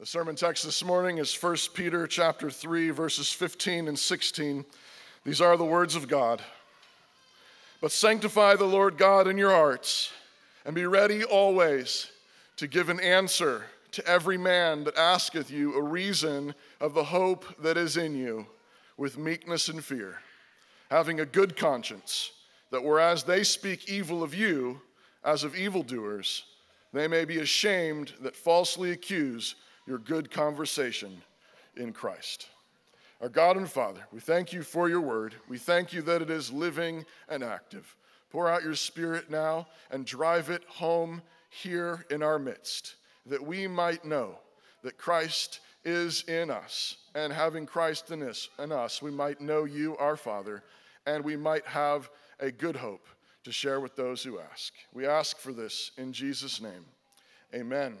The sermon text this morning is 1 Peter chapter 3 verses 15 and 16. These are the words of God. But sanctify the Lord God in your hearts and be ready always to give an answer to every man that asketh you a reason of the hope that is in you with meekness and fear, having a good conscience, that whereas they speak evil of you as of evildoers, they may be ashamed that falsely accuse your good conversation in Christ. Our God and Father, we thank you for your word. We thank you that it is living and active. Pour out your spirit now and drive it home here in our midst, that we might know that Christ is in us, and having Christ in us, in us, we might know you, our Father, and we might have a good hope to share with those who ask. We ask for this in Jesus' name. Amen.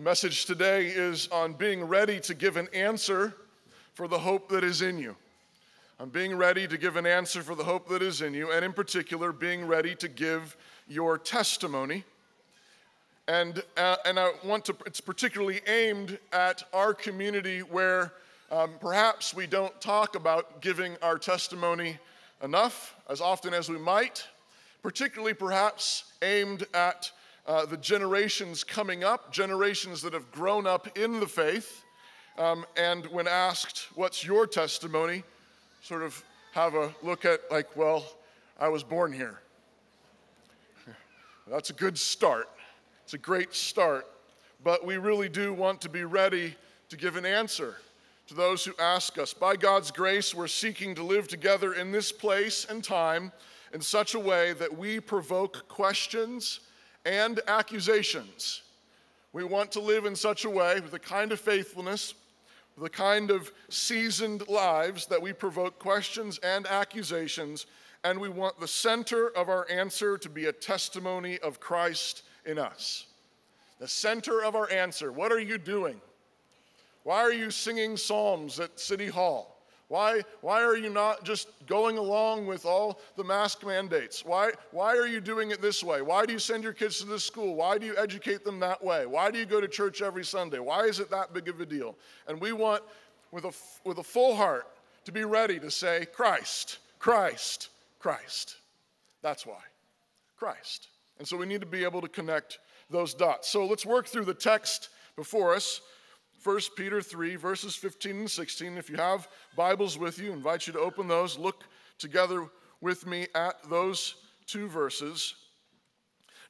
The message today is on being ready to give an answer for the hope that is in you. I'm being ready to give an answer for the hope that is in you, and in particular, being ready to give your testimony. And, uh, and I want to, it's particularly aimed at our community where um, perhaps we don't talk about giving our testimony enough, as often as we might, particularly perhaps aimed at uh, the generations coming up, generations that have grown up in the faith. Um, and when asked, What's your testimony? sort of have a look at, like, Well, I was born here. That's a good start. It's a great start. But we really do want to be ready to give an answer to those who ask us. By God's grace, we're seeking to live together in this place and time in such a way that we provoke questions and accusations. We want to live in such a way with the kind of faithfulness, the kind of seasoned lives that we provoke questions and accusations, and we want the center of our answer to be a testimony of Christ in us. The center of our answer. What are you doing? Why are you singing psalms at City Hall? Why, why are you not just going along with all the mask mandates? Why, why are you doing it this way? Why do you send your kids to this school? Why do you educate them that way? Why do you go to church every Sunday? Why is it that big of a deal? And we want, with a, with a full heart, to be ready to say, Christ, Christ, Christ. That's why. Christ. And so we need to be able to connect those dots. So let's work through the text before us. 1 Peter 3, verses 15 and 16. If you have Bibles with you, I invite you to open those. Look together with me at those two verses.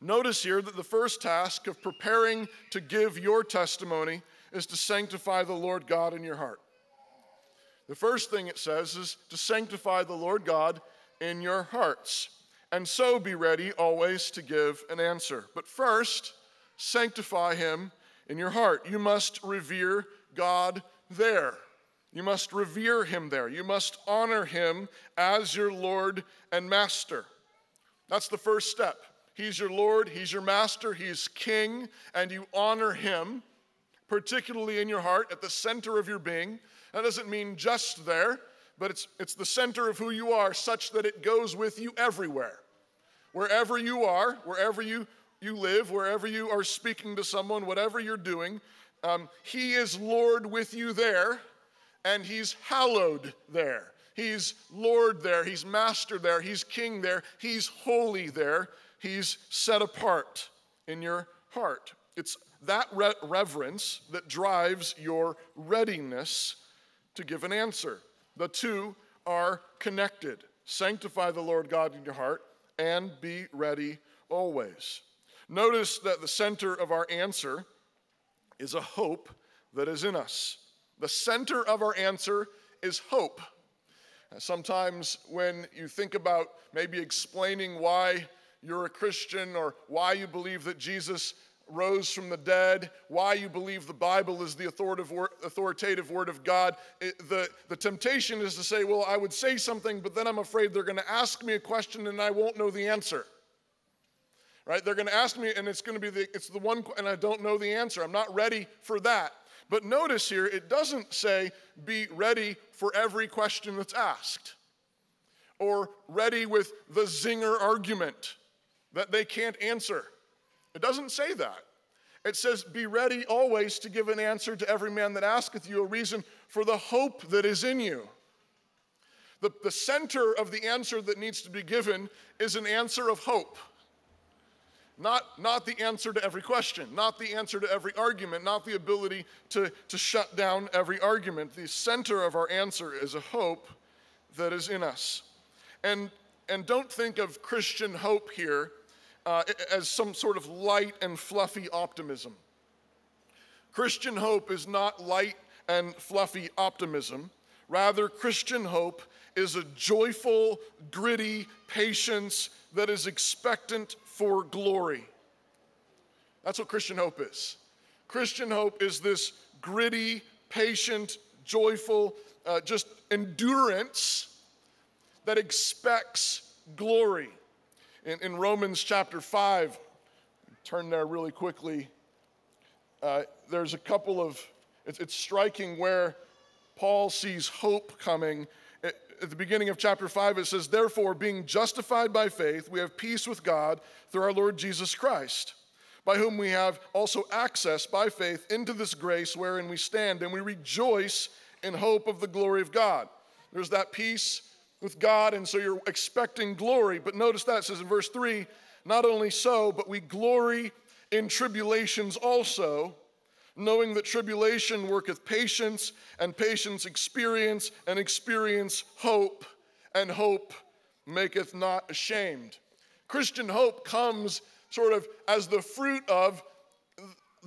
Notice here that the first task of preparing to give your testimony is to sanctify the Lord God in your heart. The first thing it says is to sanctify the Lord God in your hearts, and so be ready always to give an answer. But first, sanctify him in your heart. You must revere God there. You must revere him there. You must honor him as your Lord and Master. That's the first step. He's your Lord, He's your Master, He's King, and you honor Him, particularly in your heart, at the center of your being. That doesn't mean just there, but it's, it's the center of who you are, such that it goes with you everywhere. Wherever you are, wherever you you live, wherever you are speaking to someone, whatever you're doing, um, He is Lord with you there, and He's hallowed there. He's Lord there, He's Master there, He's King there, He's holy there, He's set apart in your heart. It's that re- reverence that drives your readiness to give an answer. The two are connected. Sanctify the Lord God in your heart and be ready always. Notice that the center of our answer is a hope that is in us. The center of our answer is hope. Sometimes, when you think about maybe explaining why you're a Christian or why you believe that Jesus rose from the dead, why you believe the Bible is the authoritative word of God, it, the, the temptation is to say, Well, I would say something, but then I'm afraid they're going to ask me a question and I won't know the answer right? They're going to ask me, and it's going to be the, it's the one, and I don't know the answer. I'm not ready for that. But notice here, it doesn't say be ready for every question that's asked. or ready with the zinger argument that they can't answer. It doesn't say that. It says, Be ready always to give an answer to every man that asketh you a reason for the hope that is in you. The, the center of the answer that needs to be given is an answer of hope. Not, not the answer to every question, not the answer to every argument, not the ability to, to shut down every argument. The center of our answer is a hope that is in us. And, and don't think of Christian hope here uh, as some sort of light and fluffy optimism. Christian hope is not light and fluffy optimism. Rather, Christian hope is a joyful, gritty patience that is expectant for glory. That's what Christian hope is. Christian hope is this gritty, patient, joyful, uh, just endurance that expects glory in, in Romans chapter 5, turn there really quickly. Uh, there's a couple of, it's, it's striking where Paul sees hope coming. At, the beginning of chapter 5, it says, Therefore, being justified by faith, we have peace with God through our Lord Jesus Christ, by whom we have also access by faith into this grace wherein we stand, and we rejoice in hope of the glory of God. There's that peace with God, and so you're expecting glory. But notice that it says in verse 3 not only so, but we glory in tribulations also, knowing that tribulation worketh patience, and patience experience, and experience hope, and hope maketh not ashamed. Christian hope comes sort of as the fruit of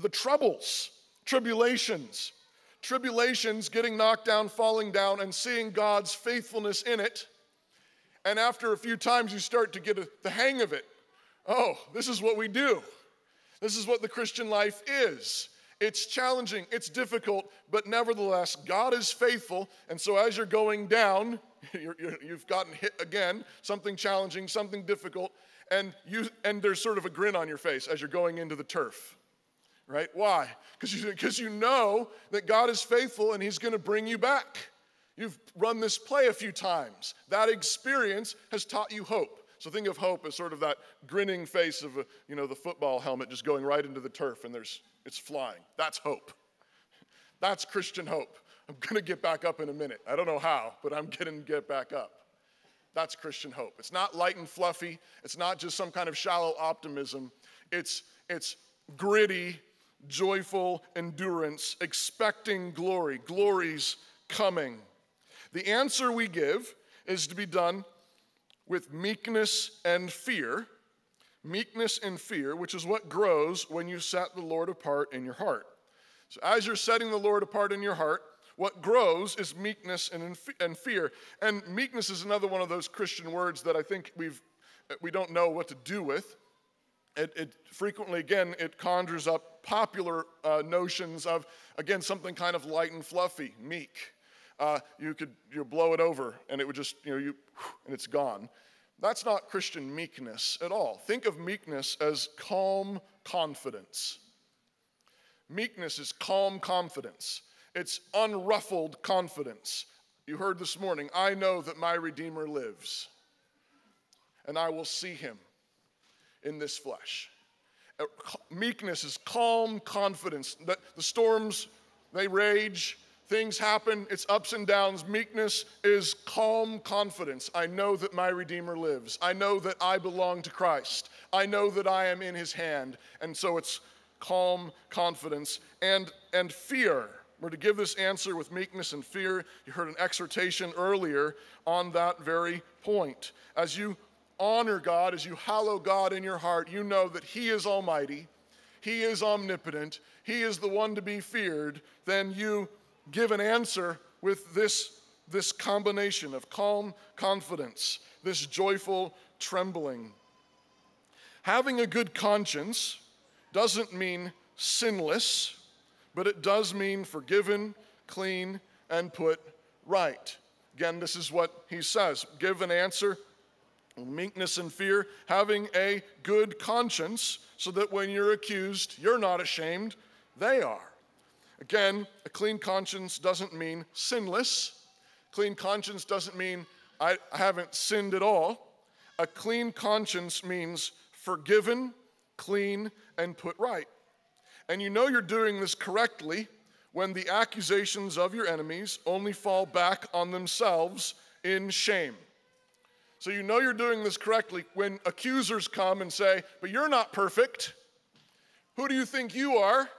the troubles, tribulations tribulations, getting knocked down, falling down, and seeing God's faithfulness in it. And after a few times, you start to get the hang of it. Oh, this is what we do. This is what the Christian life is. It's challenging, it's difficult, but nevertheless, God is faithful. And so as you're going down, you have gotten hit again, something challenging, something difficult, and, you, and there's sort of a grin on your face as you're going into the turf right? Why? Because you, cause you know that God is faithful and He's going to bring you back. You've run this play a few times. That experience has taught you hope. So think of hope as sort of that grinning face of a, you know the football helmet just going right into the turf and there's it's flying. That's hope. That's Christian hope. I'm going to get back up in a minute. I don't know how, but I'm going to get back up. That's Christian hope. It's not light and fluffy. It's not just some kind of shallow optimism. It's it's gritty joyful endurance, expecting glory. Glory's coming. The answer we give is to be done with meekness and fear. Meekness and fear, which is what grows when you set the Lord apart in your heart. So, as you're setting the Lord apart in your heart, what grows is meekness and, and fear. And meekness is another one of those Christian words that I think we've, we don't know what to do with. It, it, frequently, again, it conjures up popular uh, notions of, again, something kind of light and fluffy, meek. Uh, you could you blow it over and it would just, you know, you, and it's gone. That's not Christian meekness at all. Think of meekness as calm confidence. Meekness is calm confidence, it's unruffled confidence. You heard this morning, I know that my Redeemer lives, and I will see him in this flesh. Uh, meekness is calm confidence. That the storms, they rage, things happen, it's ups and downs. Meekness is calm confidence. I know that my Redeemer lives. I know that I belong to Christ. I know that I am in his hand. And so it's calm confidence and, and fear. We're to give this answer with meekness and fear. You heard an exhortation earlier on that very point. As you honor God, as you hallow God in your heart, you know that He is almighty, He is omnipotent, He is the one to be feared, then you give an answer with this, this combination of calm confidence, this joyful trembling. Having a good conscience doesn't mean sinless, but it does mean forgiven, clean, and put right. Again, this is what he says give an answer meekness and fear, having a good conscience, so that when you're accused, you're not ashamed, they are. Again, a clean conscience doesn't mean sinless. Clean conscience doesn't mean I, haven't sinned at all. A clean conscience means forgiven, clean, and put right. And you know you're doing this correctly when the accusations of your enemies only fall back on themselves in shame. So you know you're doing this correctly when accusers come and say, But you're not perfect. Who do you think you are?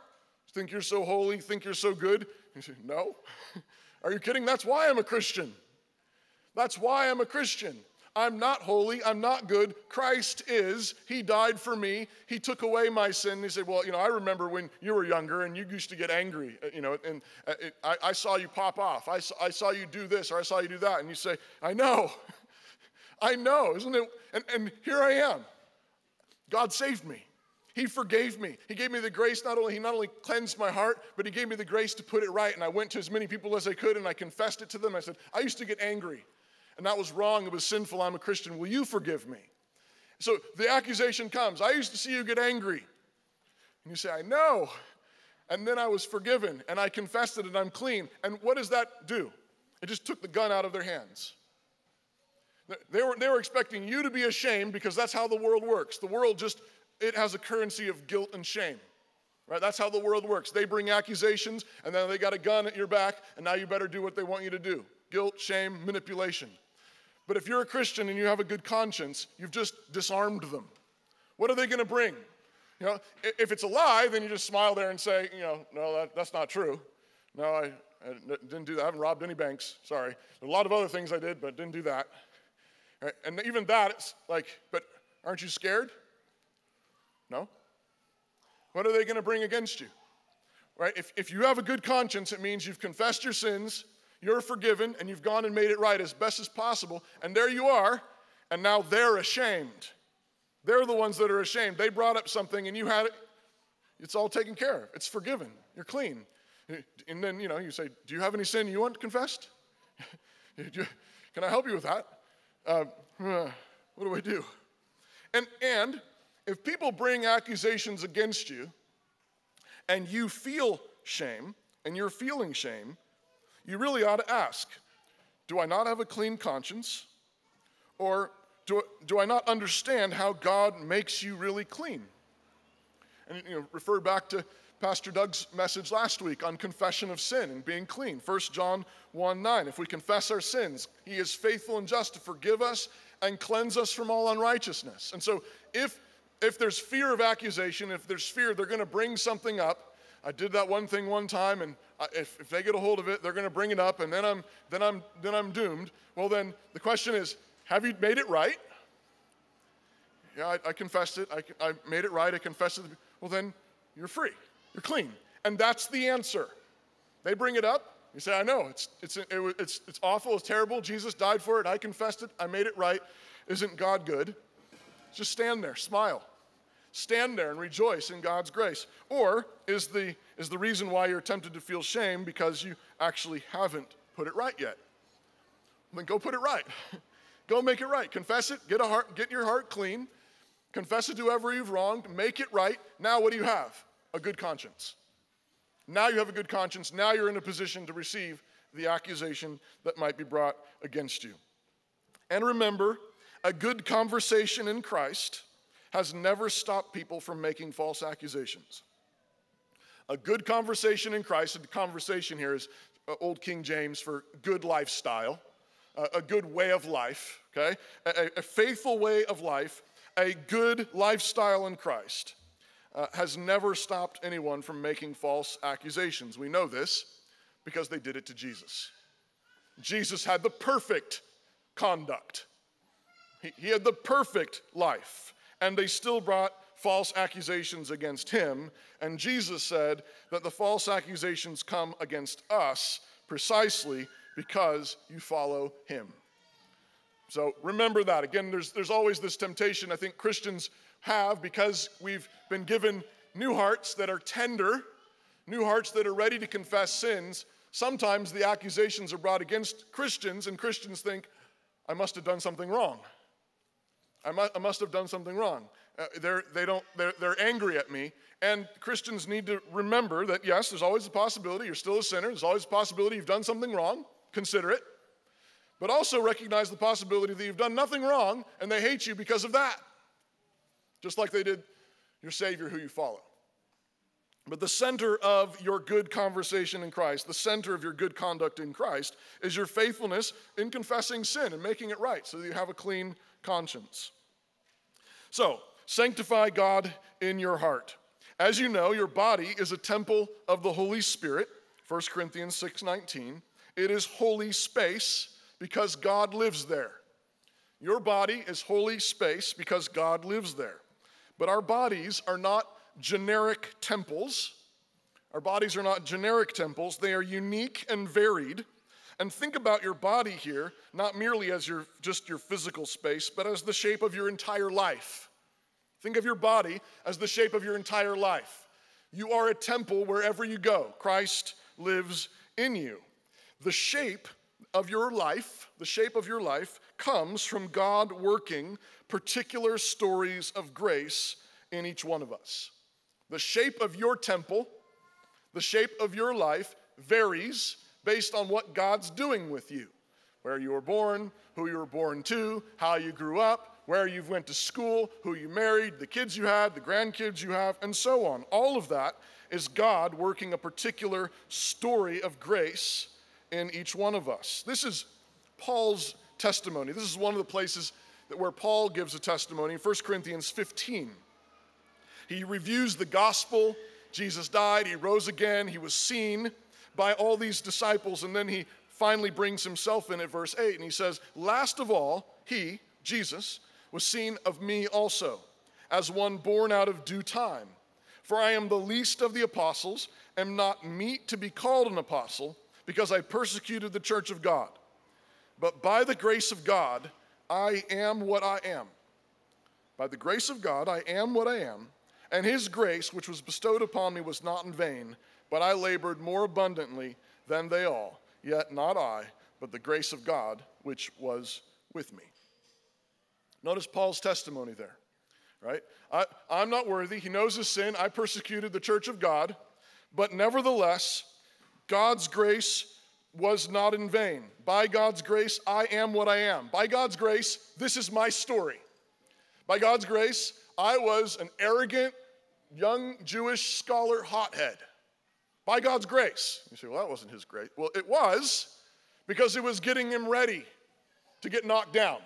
Think you're so holy? Think you're so good? You say, No. Are you kidding? That's why I'm a Christian. That's why I'm a Christian. I'm not holy. I'm not good. Christ is. He died for me. He took away my sin. He said, Well, you know, I remember when you were younger and you used to get angry, uh, you know, and uh, it, I, I, saw you pop off. I saw, I saw you do this or I saw you do that. And you say, I know. I know, isn't it? And, and here I am. God saved me. He forgave me. He gave me the grace. Not only he not only cleansed my heart, but he gave me the grace to put it right. And I went to as many people as I could, and I confessed it to them. I said, I used to get angry and that was wrong, it was sinful, I'm a Christian, will you forgive me? So the accusation comes, I used to see you get angry. And you say, I know. And then I was forgiven and I confessed it and I'm clean. And what does that do? It just took the gun out of their hands. They were, they were expecting you to be ashamed because that's how the world works. The world just, it has a currency of guilt and shame. Right? That's how the world works. They bring accusations and then they got a gun at your back and now you better do what they want you to do. Guilt, shame, manipulation. But if you're a Christian and you have a good conscience, you've just disarmed them. What are they going to bring? You know, if it's a lie, then you just smile there and say, you know, no, that, that's not true. No, I, I, didn't do that. I haven't robbed any banks. Sorry. a lot of other things I did, but didn't do that. Right? And even that, it's like, but aren't you scared? No. What are they going to bring against you? Right? If, if you have a good conscience, it means you've confessed your sins you're forgiven and you've gone and made it right as best as possible. And there you are, and now they're ashamed. They're the ones that are ashamed. They brought up something and you had it. It's all taken care of. It's forgiven. You're clean. And then, you know, you say, Do you have any sin you want confessed? Can I help you with that? Uh, what do I do? And, and if people bring accusations against you and you feel shame and you're feeling shame, you really ought to ask Do I not have a clean conscience? Or do, do I not understand how God makes you really clean? And you know, refer back to Pastor Doug's message last week on confession of sin and being clean. 1 John 1 9. If we confess our sins, he is faithful and just to forgive us and cleanse us from all unrighteousness. And so if if there's fear of accusation, if there's fear they're going to bring something up, I did that one thing one time, and if, if they get a hold of it, they're going to bring it up, and then I'm, then, I'm, then I'm doomed. Well, then the question is have you made it right? Yeah, I, I confessed it. I, I made it right. I confessed it. Well, then you're free. You're clean. And that's the answer. They bring it up. You say, I know, it's, it's, it, it's, it's awful, it's terrible. Jesus died for it. I confessed it. I made it right. Isn't God good? Just stand there, smile stand there and rejoice in God's grace? Or is the, is the reason why you're tempted to feel shame because you actually haven't put it right yet? Then go put it right. go make it right. Confess it, get, a heart, get your heart clean, confess it to whoever you've wronged, make it right. Now, what do you have? A good conscience. Now you have a good conscience. Now you're in a position to receive the accusation that might be brought against you. And remember, a good conversation in Christ has never stopped people from making false accusations. A good conversation in Christ, and the conversation here is uh, Old King James for good lifestyle, uh, a good way of life, okay? A, a, faithful way of life, a good lifestyle in Christ uh, has never stopped anyone from making false accusations. We know this because they did it to Jesus. Jesus had the perfect conduct, he, he had the perfect life and they still brought false accusations against him. And Jesus said that the false accusations come against us precisely because you follow him. So remember that. Again, there's, there's always this temptation I think Christians have because we've been given new hearts that are tender, new hearts that are ready to confess sins. Sometimes the accusations are brought against Christians, and Christians think, I must have done something wrong. I must, I must have done something wrong. Uh, they're, they don't, they're, they're angry at me. And Christians need to remember that, yes, there's always a possibility you're still a sinner. There's always a possibility you've done something wrong. Consider it. but also recognize the possibility that you've done nothing wrong and they hate you because of that. Just like they did your Savior who you follow. But the center of your good conversation in Christ, the center of your good conduct in Christ, is your faithfulness in confessing sin and making it right so that you have a clean conscience. So, sanctify God in your heart. As you know, your body is a temple of the Holy Spirit, 1 Corinthians 6:19. It is holy space because God lives there. Your body is holy space because God lives there. But our bodies are not generic temples. Our bodies are not generic temples, they are unique and varied. And think about your body here, not merely as your, just your physical space, but as the shape of your entire life. Think of your body as the shape of your entire life. You are a temple wherever you go. Christ lives in you. The shape of your life, the shape of your life, comes from God working particular stories of grace in each one of us. The shape of your temple, the shape of your life varies based on what God's doing with you. Where you were born, who you were born to, how you grew up, where you went to school, who you married, the kids you had, the grandkids you have, and so on. All of that is God working a particular story of grace in each one of us. This is Paul's testimony. This is one of the places that where Paul gives a testimony in 1 Corinthians 15. He reviews the gospel. Jesus died, he rose again, he was seen by all these disciples, and then he finally brings himself in at verse 8 and he says, Last of all, he, Jesus, was seen of me also, as one born out of due time. For I am the least of the apostles, am not meet to be called an apostle, because I persecuted the church of God. But by the grace of God, I am what I am. By the grace of God, I am what I am, and his grace, which was bestowed upon me, was not in vain, but I labored more abundantly than they all. Yet not I, but the grace of God, which was with me. Notice Paul's testimony there, right? I, I'm not worthy. He knows his sin. I persecuted the church of God. But nevertheless, God's grace was not in vain. By God's grace, I am what I am. By God's grace, this is my story. By God's grace, I was an arrogant, young Jewish scholar hothead. By God's grace. You say, well, that wasn't his grace. Well, it was because it was getting him ready to get knocked down.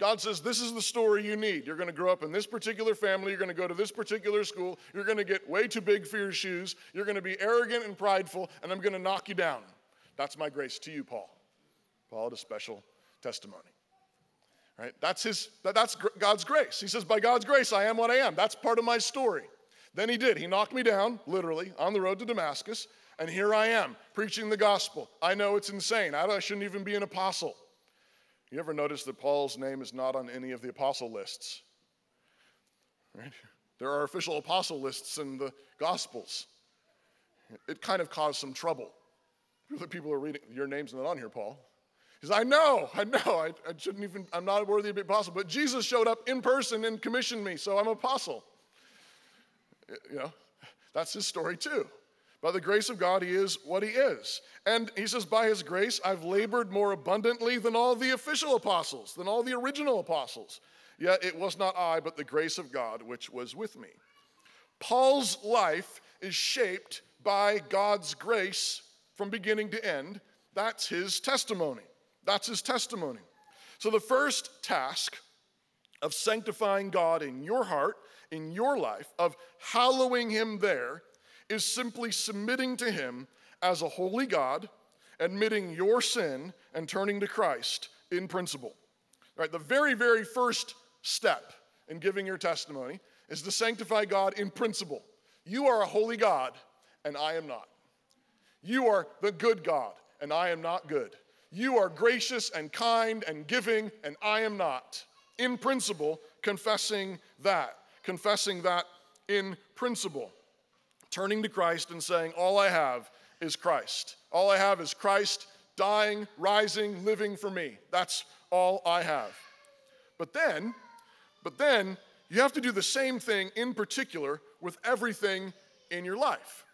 God says, This is the story you need. You're going to grow up in this particular family. You're going to go to this particular school. You're going to get way too big for your shoes. You're going to be arrogant and prideful, and I'm going to knock you down. That's my grace to you, Paul. Paul had a special testimony. Right? That's, his, that's God's grace. He says, By God's grace, I am what I am. That's part of my story. Then he did. He knocked me down, literally, on the road to Damascus, and here I am, preaching the gospel. I know it's insane. I shouldn't even be an apostle. You ever notice that Paul's name is not on any of the apostle lists? Right? There are official apostle lists in the Gospels. It kind of caused some trouble. The People are reading, your name's not on here, Paul. He says, I know, I know, I, I shouldn't even, I'm not worthy to be apostle, but Jesus showed up in person and commissioned me, so I'm apostle. You know, that's his story too. By the grace of God, he is what he is. And he says, By his grace, I've labored more abundantly than all the official apostles, than all the original apostles. Yet it was not I, but the grace of God which was with me. Paul's life is shaped by God's grace from beginning to end. That's his testimony. That's his testimony. So, the first task of sanctifying God in your heart, in your life, of hallowing him there, is simply submitting to Him as a holy God, admitting your sin, and turning to Christ in principle. Right, the very, very first step in giving your testimony is to sanctify God in principle. You are a holy God, and I am not. You are the good God, and I am not good. You are gracious and kind and giving, and I am not. In principle, confessing that. Confessing that in principle turning to Christ and saying, All I have is Christ. All I have is Christ dying, rising, living for me. That's all I have. But then, but then you have to do the same thing in particular with everything in your life.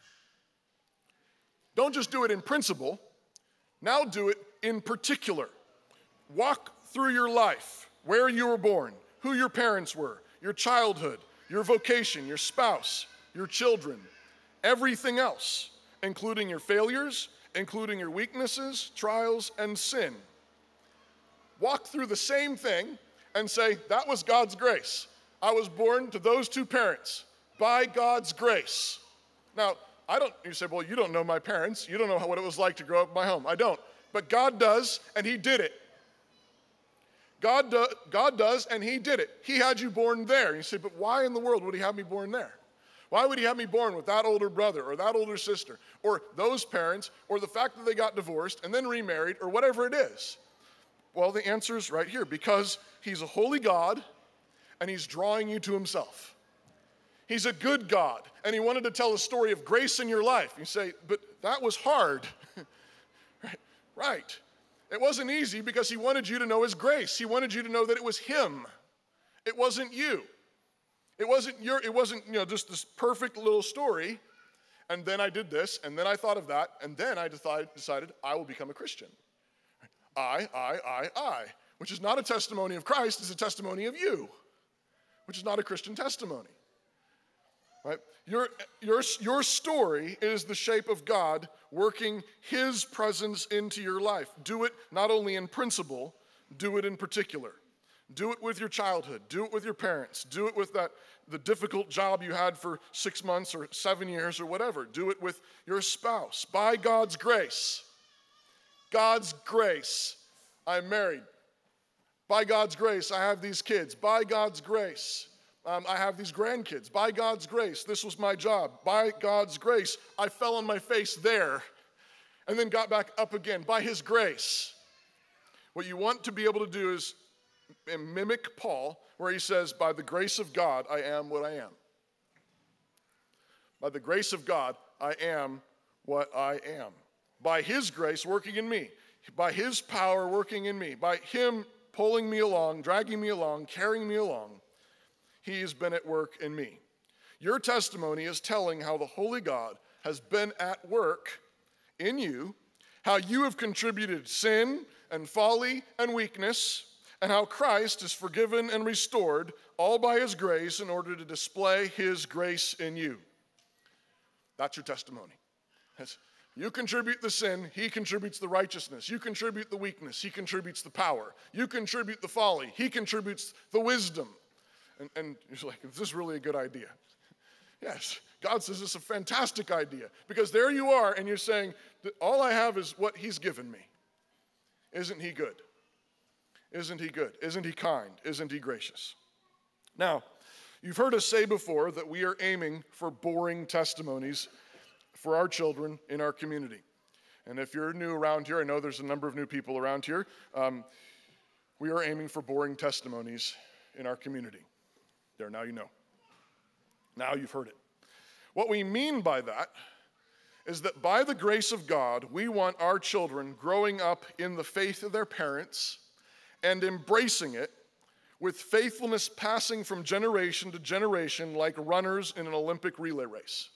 Don't just do it in principle, now do it in particular. walk through your life, where you were born, who your parents were, your childhood, your vocation, your spouse, your children, everything else, including your failures, including your weaknesses, trials, and sin. Walk through the same thing and say, That was God's grace. I was born to those two parents by God's grace. Now, I don't, you say, Well, you don't know my parents. You don't know what it was like to grow up in my home. I don't. But God does, and He did it. God, do, God does, and He did it. He had you born there. You say, But why in the world would He have me born there? Why would he have me born with that older brother or that older sister or those parents or the fact that they got divorced and then remarried or whatever it is? Well, the answer is right here because he's a holy God and he's drawing you to himself. He's a good God and he wanted to tell a story of grace in your life. You say, but that was hard. right. right. It wasn't easy because he wanted you to know his grace. He wanted you to know that it was him, it wasn't you. It wasn't your, it wasn't, you know, just this perfect little story. And then I did this, and then I thought of that, and then I decided, decided I will become a Christian. I, I, I, I, which is not a testimony of Christ, it's a testimony of you, which is not a Christian testimony. Right? Your, your, your story is the shape of God working His presence into your life. Do it not only in principle, do it in particular. Do it with your childhood. Do it with your parents. Do it with that the difficult job you had for 6 months or 7 years or whatever. Do it with your spouse. By God's grace. God's grace. I'm married. By God's grace, I have these kids. By God's grace, um, I have these grandkids. By God's grace, this was my job. By God's grace, I fell on my face there and then got back up again. By His grace. What you want to be able to do is mimic Paul, where he says, By the grace of God, I am what I am. By the grace of God, I am what I am. By his grace working in me, by his power working in me, by him pulling me along, dragging me along, carrying me along, he has been at work in me. Your testimony is telling how the Holy God has been at work in you, how you have contributed sin and folly and weakness and how Christ is forgiven and restored all by his grace in order to display his grace in you. That's your testimony. you contribute the sin, he contributes the righteousness. You contribute the weakness, he contributes the power. You contribute the folly, he contributes the wisdom. And, and you're like, is this really a good idea? Yes, God says it's a fantastic idea because there you are and you're saying, all I have is what he's given me. Isn't he good? Isn't he good? Isn't he kind? Isn't he gracious? Now, you've heard us say before that we are aiming for boring testimonies for our children in our community. And if you're new around here, I know there's a number of new people around here. Um, we are aiming for boring testimonies in our community. There, now you know. Now you've heard it. What we mean by that is that by the grace of God, we want our children growing up in the faith of their parents and embracing it with faithfulness passing from generation to generation like runners in an Olympic relay race.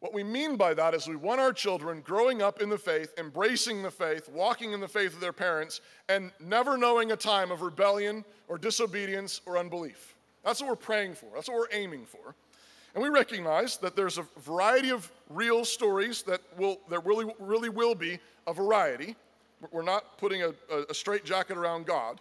What we mean by that is we want our children growing up in the faith, embracing the faith, walking in the faith of their parents, and never knowing a time of rebellion or disobedience or unbelief. That's what we're praying for, that's what we're aiming for. And we recognize that there's a variety of real stories that will there really really will be a variety we're not putting a, a straight jacket around God.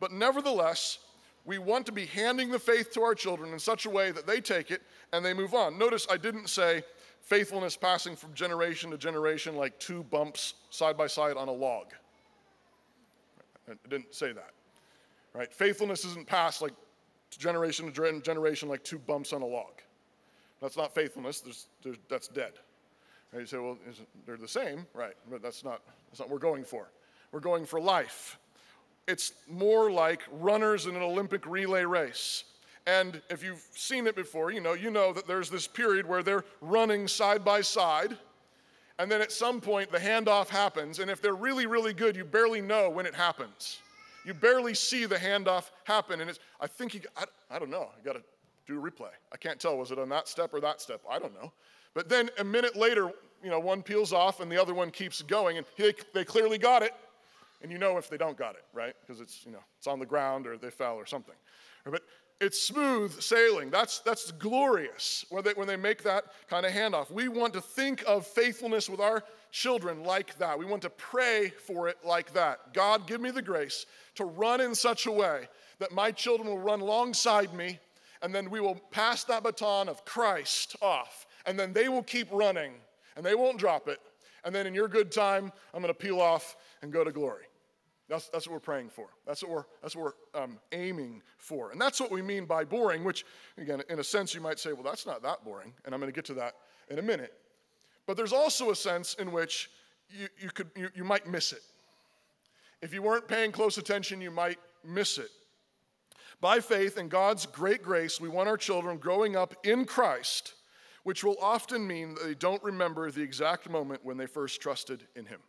But nevertheless, we want to be handing the faith to our children in such a way that they take it and they move on. Notice I didn't say faithfulness passing from generation to generation like two bumps side by side on a log. I didn't say that. Right? Faithfulness isn't passed like generation to generation like two bumps on a log. That's not faithfulness, there's, there's, that's dead. You say, well, they're the same, right? But that's not, that's not what we're going for. We're going for life. It's more like runners in an Olympic relay race. And if you've seen it before, you know, you know that there's this period where they're running side by side. And then at some point, the handoff happens. And if they're really, really good, you barely know when it happens. You barely see the handoff happen. And it's, I think you, I, I don't know, I got to do a replay. I can't tell, was it on that step or that step? I don't know. But then a minute later, you know, one peels off and the other one keeps going, and they, they clearly got it. And you know if they don't got it, right? Because it's, you know, it's on the ground or they fell or something. But it's smooth sailing. That's, that's glorious when they, when they make that kind of handoff. We want to think of faithfulness with our children like that. We want to pray for it like that. God, give me the grace to run in such a way that my children will run alongside me, and then we will pass that baton of Christ off, and then they will keep running, and they won't drop it. And then in your good time, I'm going to peel off and go to glory. That's, that's what we're praying for. That's what we're, that's what we're um, aiming for. And that's what we mean by boring, which, again, in a sense, you might say, well, that's not that boring. And I'm going to get to that in a minute. But there's also a sense in which you, you, could, you, you might miss it. If you weren't paying close attention, you might miss it. By faith and God's great grace, we want our children growing up in Christ, which will often mean they don't remember the exact moment when they first trusted in Him,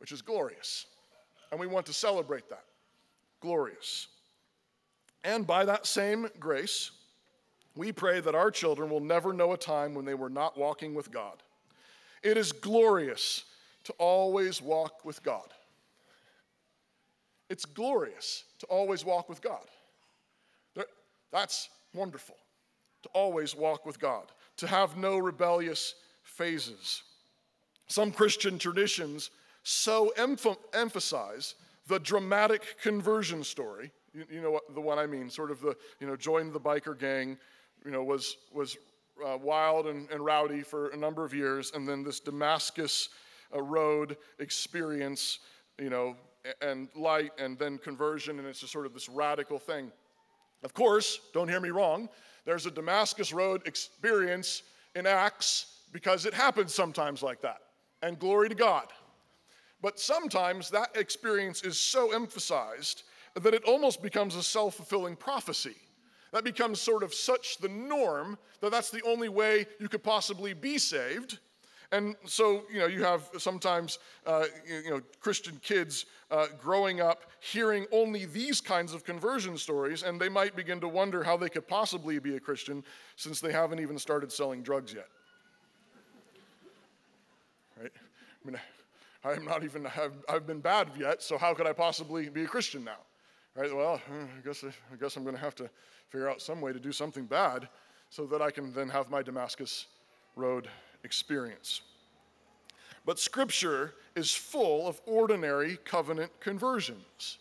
which is glorious. And we want to celebrate that. Glorious. And by that same grace, we pray that our children will never know a time when they were not walking with God. It is glorious to always walk with God. It's glorious to always walk with God. That's wonderful, to always walk with God, to have no rebellious phases. Some Christian traditions so emph- emphasize the dramatic conversion story. You, you, know what, the one I mean, sort of the, you know, join the biker gang, you know, was, was uh, wild and, and, rowdy for a number of years, and then this Damascus uh, road experience, you know, and light, and then conversion, and it's just sort of this radical thing. Of course, don't hear me wrong, there's a Damascus road experience in Acts because it happens sometimes like that, and glory to God. But sometimes that experience is so emphasized that it almost becomes a self fulfilling prophecy. That becomes sort of such the norm that that's the only way you could possibly be saved. And so, you know, you have sometimes, uh, you know, Christian kids uh, growing up hearing only these kinds of conversion stories, and they might begin to wonder how they could possibly be a Christian since they haven't even started selling drugs yet. Right? I mean, I'm not even, I've, I've been bad yet, so how could I possibly be a Christian now? Right? Well, I guess, I guess I'm going to have to figure out some way to do something bad so that I can then have my Damascus Road experience. But Scripture is full of ordinary covenant conversions.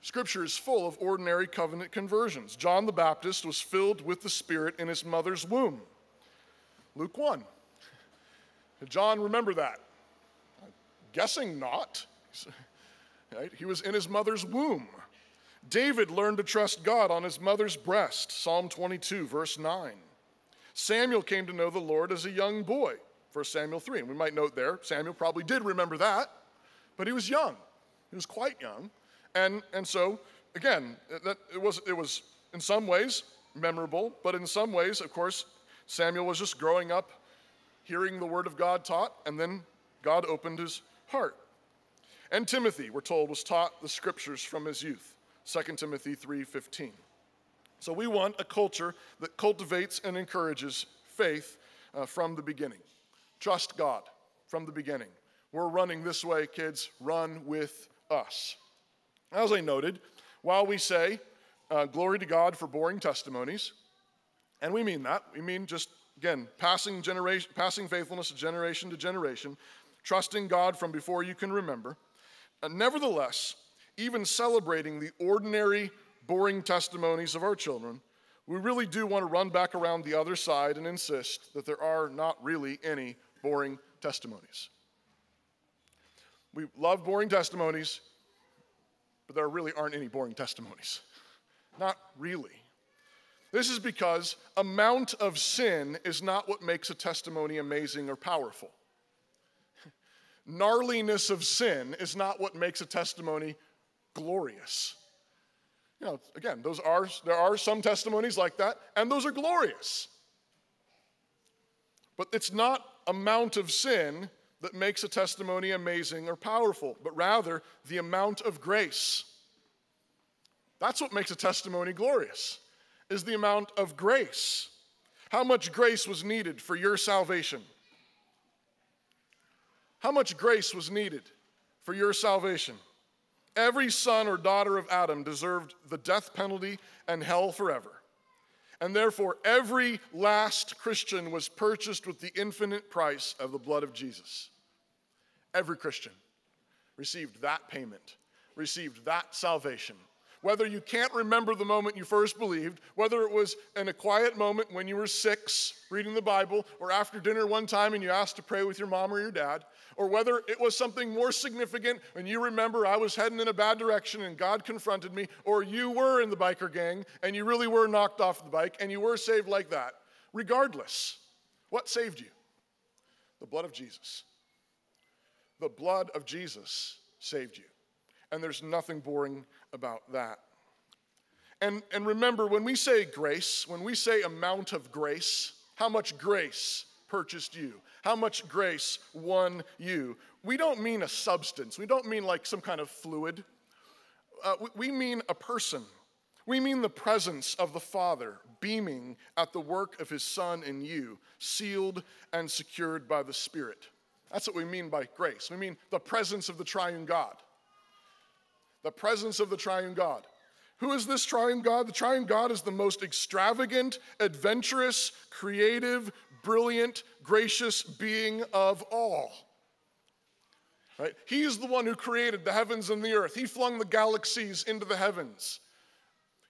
Scripture is full of ordinary covenant conversions. John the Baptist was filled with the Spirit in his mother's womb. Luke 1. John remember that? Guessing not. Right? He was in his mother's womb. David learned to trust God on his mother's breast, Psalm 22, verse 9. Samuel came to know the Lord as a young boy, 1 Samuel 3. And we might note there, Samuel probably did remember that, but he was young. He was quite young. And, and so, again, that, it, was, it was in some ways memorable, but in some ways, of course, Samuel was just growing up, hearing the word of God taught, and then God opened his heart. And Timothy, we're told, was taught the scriptures from his youth. 2 Timothy 3:15. So we want a culture that cultivates and encourages faith uh, from the beginning. Trust God from the beginning. We're running this way, kids. Run with us. As I noted, while we say uh, glory to God for boring testimonies, and we mean that, we mean just again passing generation, passing faithfulness generation to generation, trusting God from before you can remember. Uh, nevertheless, even celebrating the ordinary, boring testimonies of our children, we really do want to run back around the other side and insist that there are not really any boring testimonies. We love boring testimonies, but there really aren't any boring testimonies. Not really. This is because amount of sin is not what makes a testimony amazing or powerful. Gnarliness of sin is not what makes a testimony glorious. You know, again, those are, there are some testimonies like that, and those are glorious. But it's not amount of sin that makes a testimony amazing or powerful, but rather the amount of grace. That's what makes a testimony glorious, is the amount of grace. How much grace was needed for your salvation? How much grace was needed for your salvation? Every son or daughter of Adam deserved the death penalty and hell forever. And therefore, every last Christian was purchased with the infinite price of the blood of Jesus. Every Christian received that payment, received that salvation whether you can't remember the moment you first believed, whether it was in a quiet moment when you were six reading the Bible, or after dinner one time and you asked to pray with your mom or your dad, or whether it was something more significant when you remember I was heading in a bad direction and God confronted me, or you were in the biker gang and you really were knocked off the bike and you were saved like that. Regardless, what saved you? The blood of Jesus. The blood of Jesus saved you. And there's nothing boring about that. And, and remember, when we say grace, when we say amount of grace, how much grace purchased you, how much grace won you, we don't mean a substance. We don't mean like some kind of fluid. Uh, we, we mean a person. We mean the presence of the Father beaming at the work of His Son in you, sealed and secured by the Spirit. That's what we mean by grace. We mean the presence of the triune God the presence of the triune God. Who is this triune God? The triune God is the most extravagant, adventurous, creative, brilliant, gracious being of all. Right? He is the one who created the heavens and the earth. He flung the galaxies into the heavens.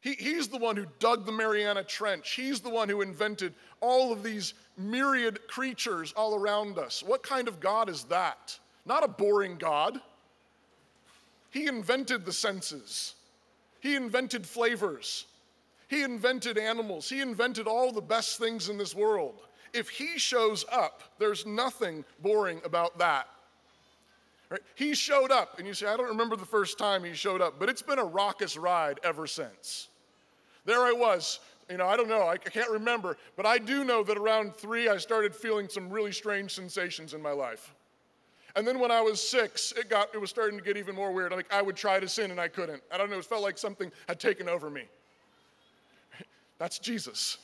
He, he's the one who dug the Mariana Trench. He's the one who invented all of these myriad creatures all around us. What kind of God is that? Not a boring God. He invented the senses, He invented flavors, He invented animals, He invented all the best things in this world. If He shows up, there's nothing boring about that. Right? He showed up, and you say, I don't remember the first time he showed up, but it's been a raucous ride ever since. There I was, you know, I don't know, I can't remember, but I do know that around three I started feeling some really strange sensations in my life. And then when I was six, it got it was starting to get even more weird. Like I would try to sin and I couldn't. I don't know, it felt like something had taken over me. That's Jesus.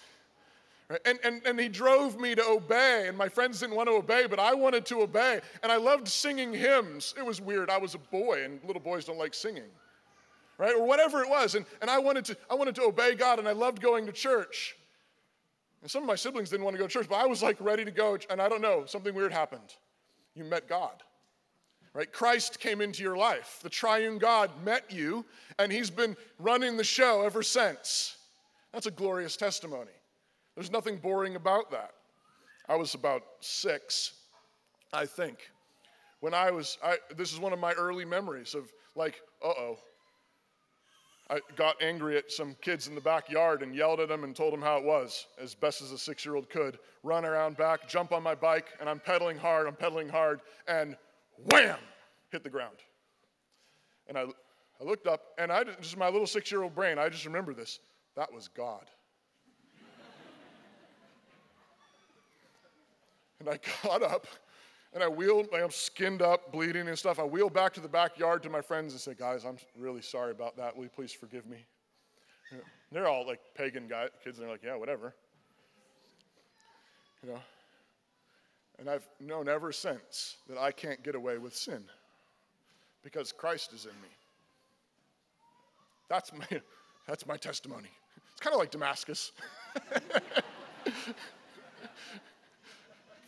Right? And, and, and he drove me to obey, and my friends didn't want to obey, but I wanted to obey. And I loved singing hymns. It was weird. I was a boy, and little boys don't like singing, right? Or whatever it was. And, and I, wanted to, I wanted to obey God, and I loved going to church. And some of my siblings didn't want to go to church, but I was like ready to go, and I don't know, something weird happened you met God. Right? Christ came into your life. The triune God met you, and he's been running the show ever since. That's a glorious testimony. There's nothing boring about that. I was about six, I think, when I was, I, this is one of my early memories of like, uh oh, I got angry at some kids in the backyard and yelled at them and told them how it was, as best as a six year old could. Run around back, jump on my bike, and I'm pedaling hard, I'm pedaling hard, and wham, hit the ground. And I, I looked up, and I just my little six year old brain, I just remember this. That was God. and I got up and I wheeled, I'm skinned up, bleeding and stuff. I wheeled back to the backyard to my friends and said, Guys, I'm really sorry about that. Will you please forgive me? They're all like pagan guy, kids, and they're like, Yeah, whatever. You know? And I've known ever since that I can't get away with sin because Christ is in me. That's my, that's my testimony. It's kind of like Damascus.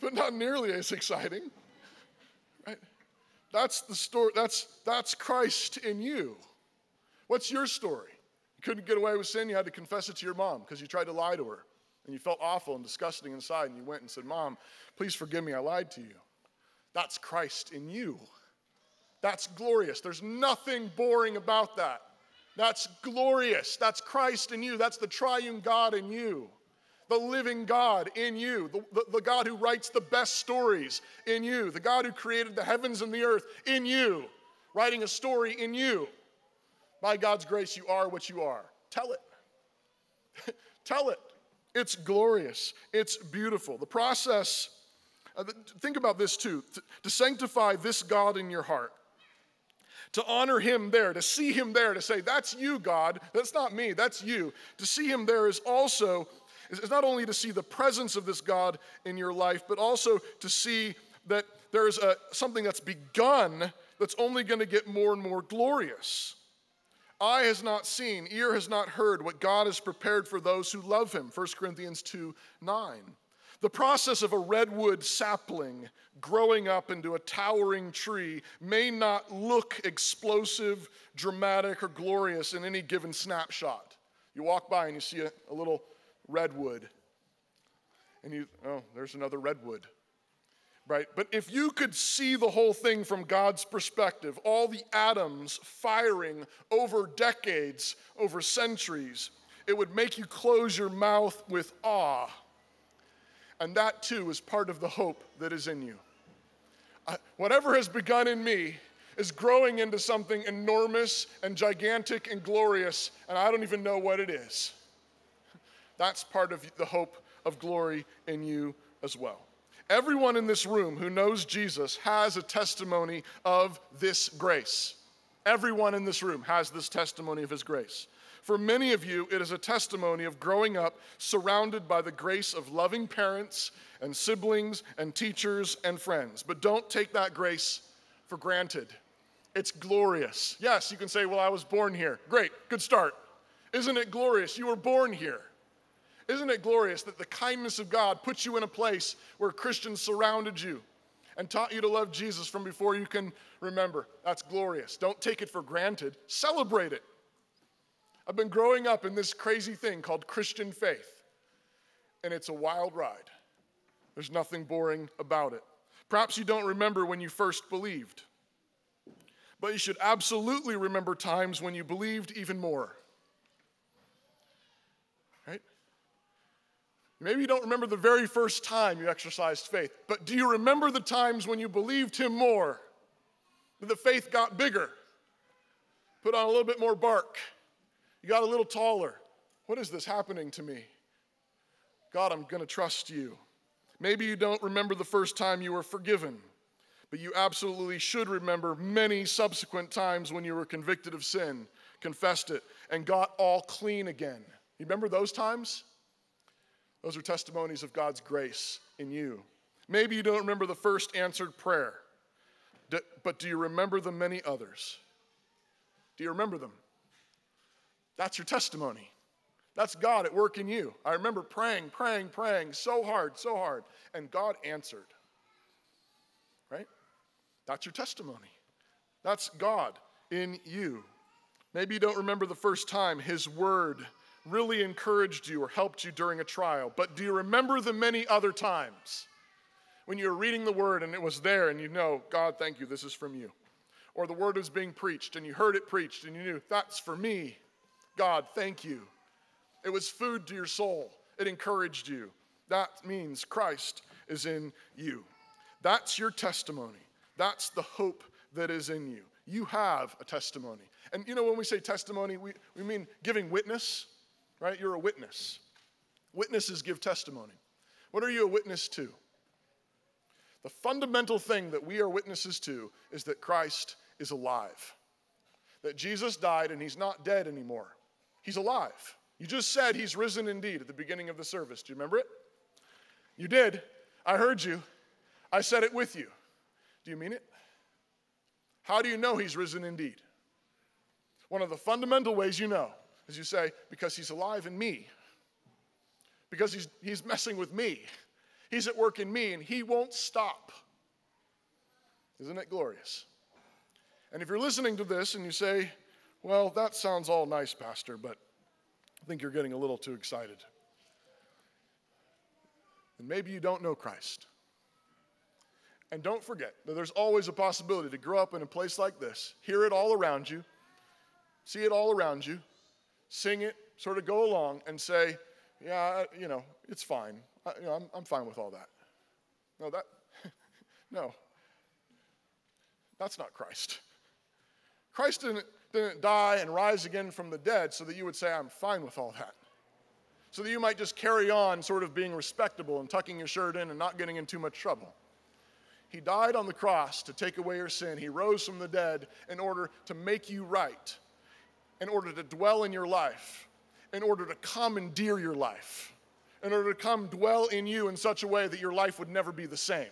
but not nearly as exciting. Right? That's the story. That's, that's Christ in you. What's your story? You couldn't get away with sin, you had to confess it to your mom because you tried to lie to her. And you felt awful and disgusting inside, and you went and said, Mom, please forgive me, I lied to you. That's Christ in you. That's glorious. There's nothing boring about that. That's glorious. That's Christ in you. That's the triune God in you the living God in you, the, the, the, God who writes the best stories in you, the God who created the heavens and the earth in you, writing a story in you. By God's grace, you are what you are. Tell it. Tell it. It's glorious. It's beautiful. The process, uh, think about this too to, to sanctify this God in your heart to honor him there, to see him there, to say, That's you, God. That's not me, that's you. To see him there is also is not only to see the presence of this God in your life, but also to see that there's a, something that's begun that's only going to get more and more glorious. Eye has not seen, ear has not heard what God has prepared for those who love him. 1 Corinthians 2 9. The process of a redwood sapling growing up into a towering tree may not look explosive, dramatic, or glorious in any given snapshot. You walk by and you see a, a little redwood, and you, oh, there's another redwood right? But if you could see the whole thing from God's perspective, all the atoms firing over decades, over centuries, it would make you close your mouth with awe. And that too is part of the hope that is in you. Uh, whatever has begun in me is growing into something enormous and gigantic and glorious, and I don't even know what it is. That's part of the hope of glory in you as well. Everyone in this room who knows Jesus has a testimony of this grace. Everyone in this room has this testimony of his grace. For many of you, it is a testimony of growing up surrounded by the grace of loving parents and siblings and teachers and friends. But don't take that grace for granted. It's glorious. Yes, you can say, Well, I was born here. Great, good start. Isn't it glorious? You were born here. Isn't it glorious that the kindness of God puts you in a place where Christians surrounded you and taught you to love Jesus from before you can remember? That's glorious. Don't take it for granted, celebrate it. I've been growing up in this crazy thing called Christian faith, and it's a wild ride. There's nothing boring about it. Perhaps you don't remember when you first believed, but you should absolutely remember times when you believed even more. Maybe you don't remember the very first time you exercised faith, but do you remember the times when you believed Him more? The faith got bigger, put on a little bit more bark, you got a little taller. What is this happening to me? God, I'm going to trust you. Maybe you don't remember the first time you were forgiven, but you absolutely should remember many subsequent times when you were convicted of sin, confessed it, and got all clean again. You remember those times? Those are testimonies of God's grace in you. Maybe you don't remember the first answered prayer, but do you remember the many others? Do you remember them? That's your testimony. That's God at work in you. I remember praying, praying, praying so hard, so hard, and God answered. Right? That's your testimony. That's God in you. Maybe you don't remember the first time His word really encouraged you or helped you during a trial, but do you remember the many other times when you were reading the word and it was there and you know, God, thank you, this is from you? Or the word was being preached and you heard it preached and you knew, that's for me. God, thank you. It was food to your soul, it encouraged you. That means Christ is in you. That's your testimony. That's the hope that is in you. You have a testimony. And you know, when we say testimony, we, we mean giving witness right? You're a witness. Witnesses give testimony. What are you a witness to? The fundamental thing that we are witnesses to is that Christ is alive. That Jesus died and he's not dead anymore. He's alive. You just said he's risen indeed at the beginning of the service. Do you remember it? You did. I heard you. I said it with you. Do you mean it? How do you know he's risen indeed? One of the fundamental ways you know you say, because he's alive in me. Because he's, he's messing with me. He's at work in me and he won't stop. Isn't it glorious? And if you're listening to this and you say, well, that sounds all nice, Pastor, but I think you're getting a little too excited. And maybe you don't know Christ. And don't forget that there's always a possibility to grow up in a place like this, hear it all around you, see it all around you, sing it, sort of go along and say, yeah, you know, it's fine. I, you know, I'm, I'm fine with all that. No, that, no. That's not Christ. Christ didn't, didn't die and rise again from the dead so that you would say, I'm fine with all that. So that you might just carry on sort of being respectable and tucking your shirt in and not getting in too much trouble. He died on the cross to take away your sin. He rose from the dead in order to make you right in order to dwell in your life, in order to commandeer your life, in order to come dwell in you in such a way that your life would never be the same.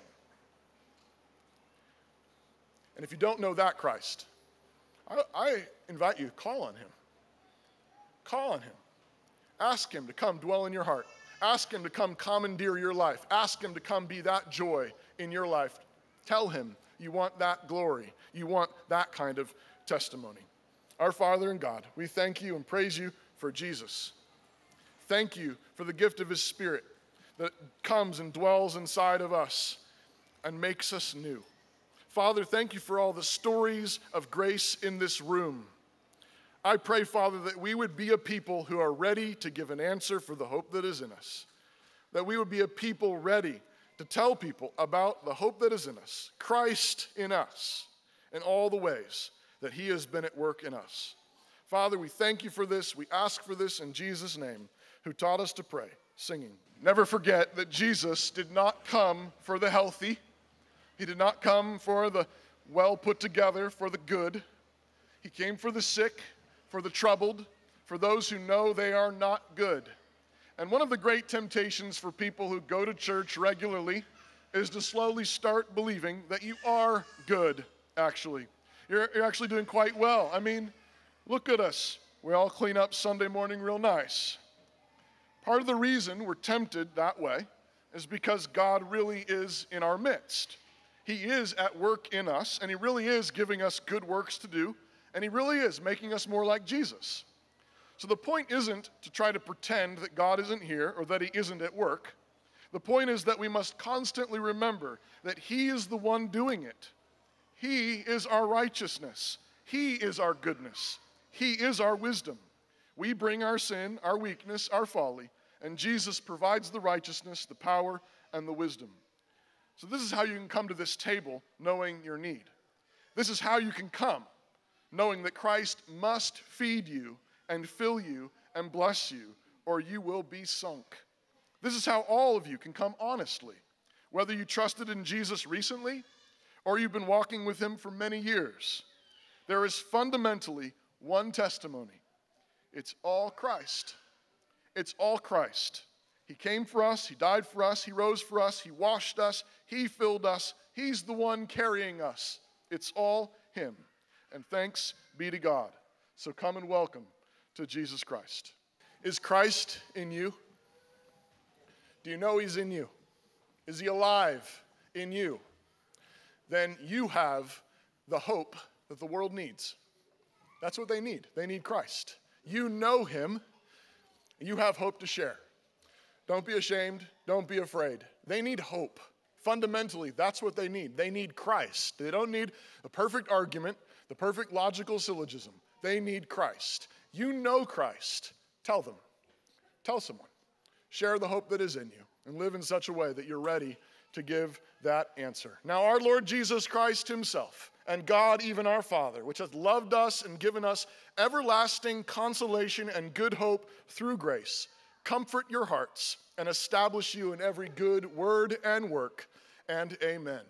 And if you don't know that Christ, I, I invite you, to call on him. Call on him. Ask him to come dwell in your heart. Ask him to come commandeer your life. Ask him to come be that joy in your life. Tell him you want that glory. You want that kind of testimony. Our Father and God, we thank you and praise you for Jesus. Thank you for the gift of his Spirit that comes and dwells inside of us and makes us new. Father, thank you for all the stories of grace in this room. I pray, Father, that we would be a people who are ready to give an answer for the hope that is in us. That we would be a people ready to tell people about the hope that is in us, Christ in us, in all the ways that He has been at work in us. Father, we thank you for this. We ask for this in Jesus' name, who taught us to pray, singing. Never forget that Jesus did not come for the healthy, He did not come for the well put together, for the good. He came for the sick, for the troubled, for those who know they are not good. And one of the great temptations for people who go to church regularly is to slowly start believing that you are good, actually. You're, you're actually doing quite well. I mean, look at us. We all clean up Sunday morning real nice. Part of the reason we're tempted that way is because God really is in our midst. He is at work in us, and He really is giving us good works to do and he really is making us more like Jesus. So the point isn't to try to pretend that God isn't here or that he isn't at work. The point is that we must constantly remember that he is the one doing it. He is our righteousness. He is our goodness. He is our wisdom. We bring our sin, our weakness, our folly, and Jesus provides the righteousness, the power, and the wisdom. So, this is how you can come to this table knowing your need. This is how you can come knowing that Christ must feed you and fill you and bless you, or you will be sunk. This is how all of you can come honestly, whether you trusted in Jesus recently or you've been walking with him for many years. There is fundamentally one testimony it's all Christ. It's all Christ. He came for us, He died for us, He rose for us, He washed us, He filled us, He's the one carrying us. It's all Him and thanks be to God. So come and welcome to Jesus Christ. Is Christ in you? Do you know He's in you? Is He alive in you? Then you have the hope that the world needs. That's what they need. They need Christ. You know Him, you have hope to share. Don't be ashamed, don't be afraid. They need hope. Fundamentally, that's what they need. They need Christ. They don't need a perfect argument the perfect logical syllogism. They need Christ. You know Christ. Tell them. Tell someone. Share the hope that is in you and live in such a way that you're ready to give that answer. Now, our Lord Jesus Christ Himself and God, even our Father, which hath loved us and given us everlasting consolation and good hope through grace, comfort your hearts and establish you in every good word and work. And amen.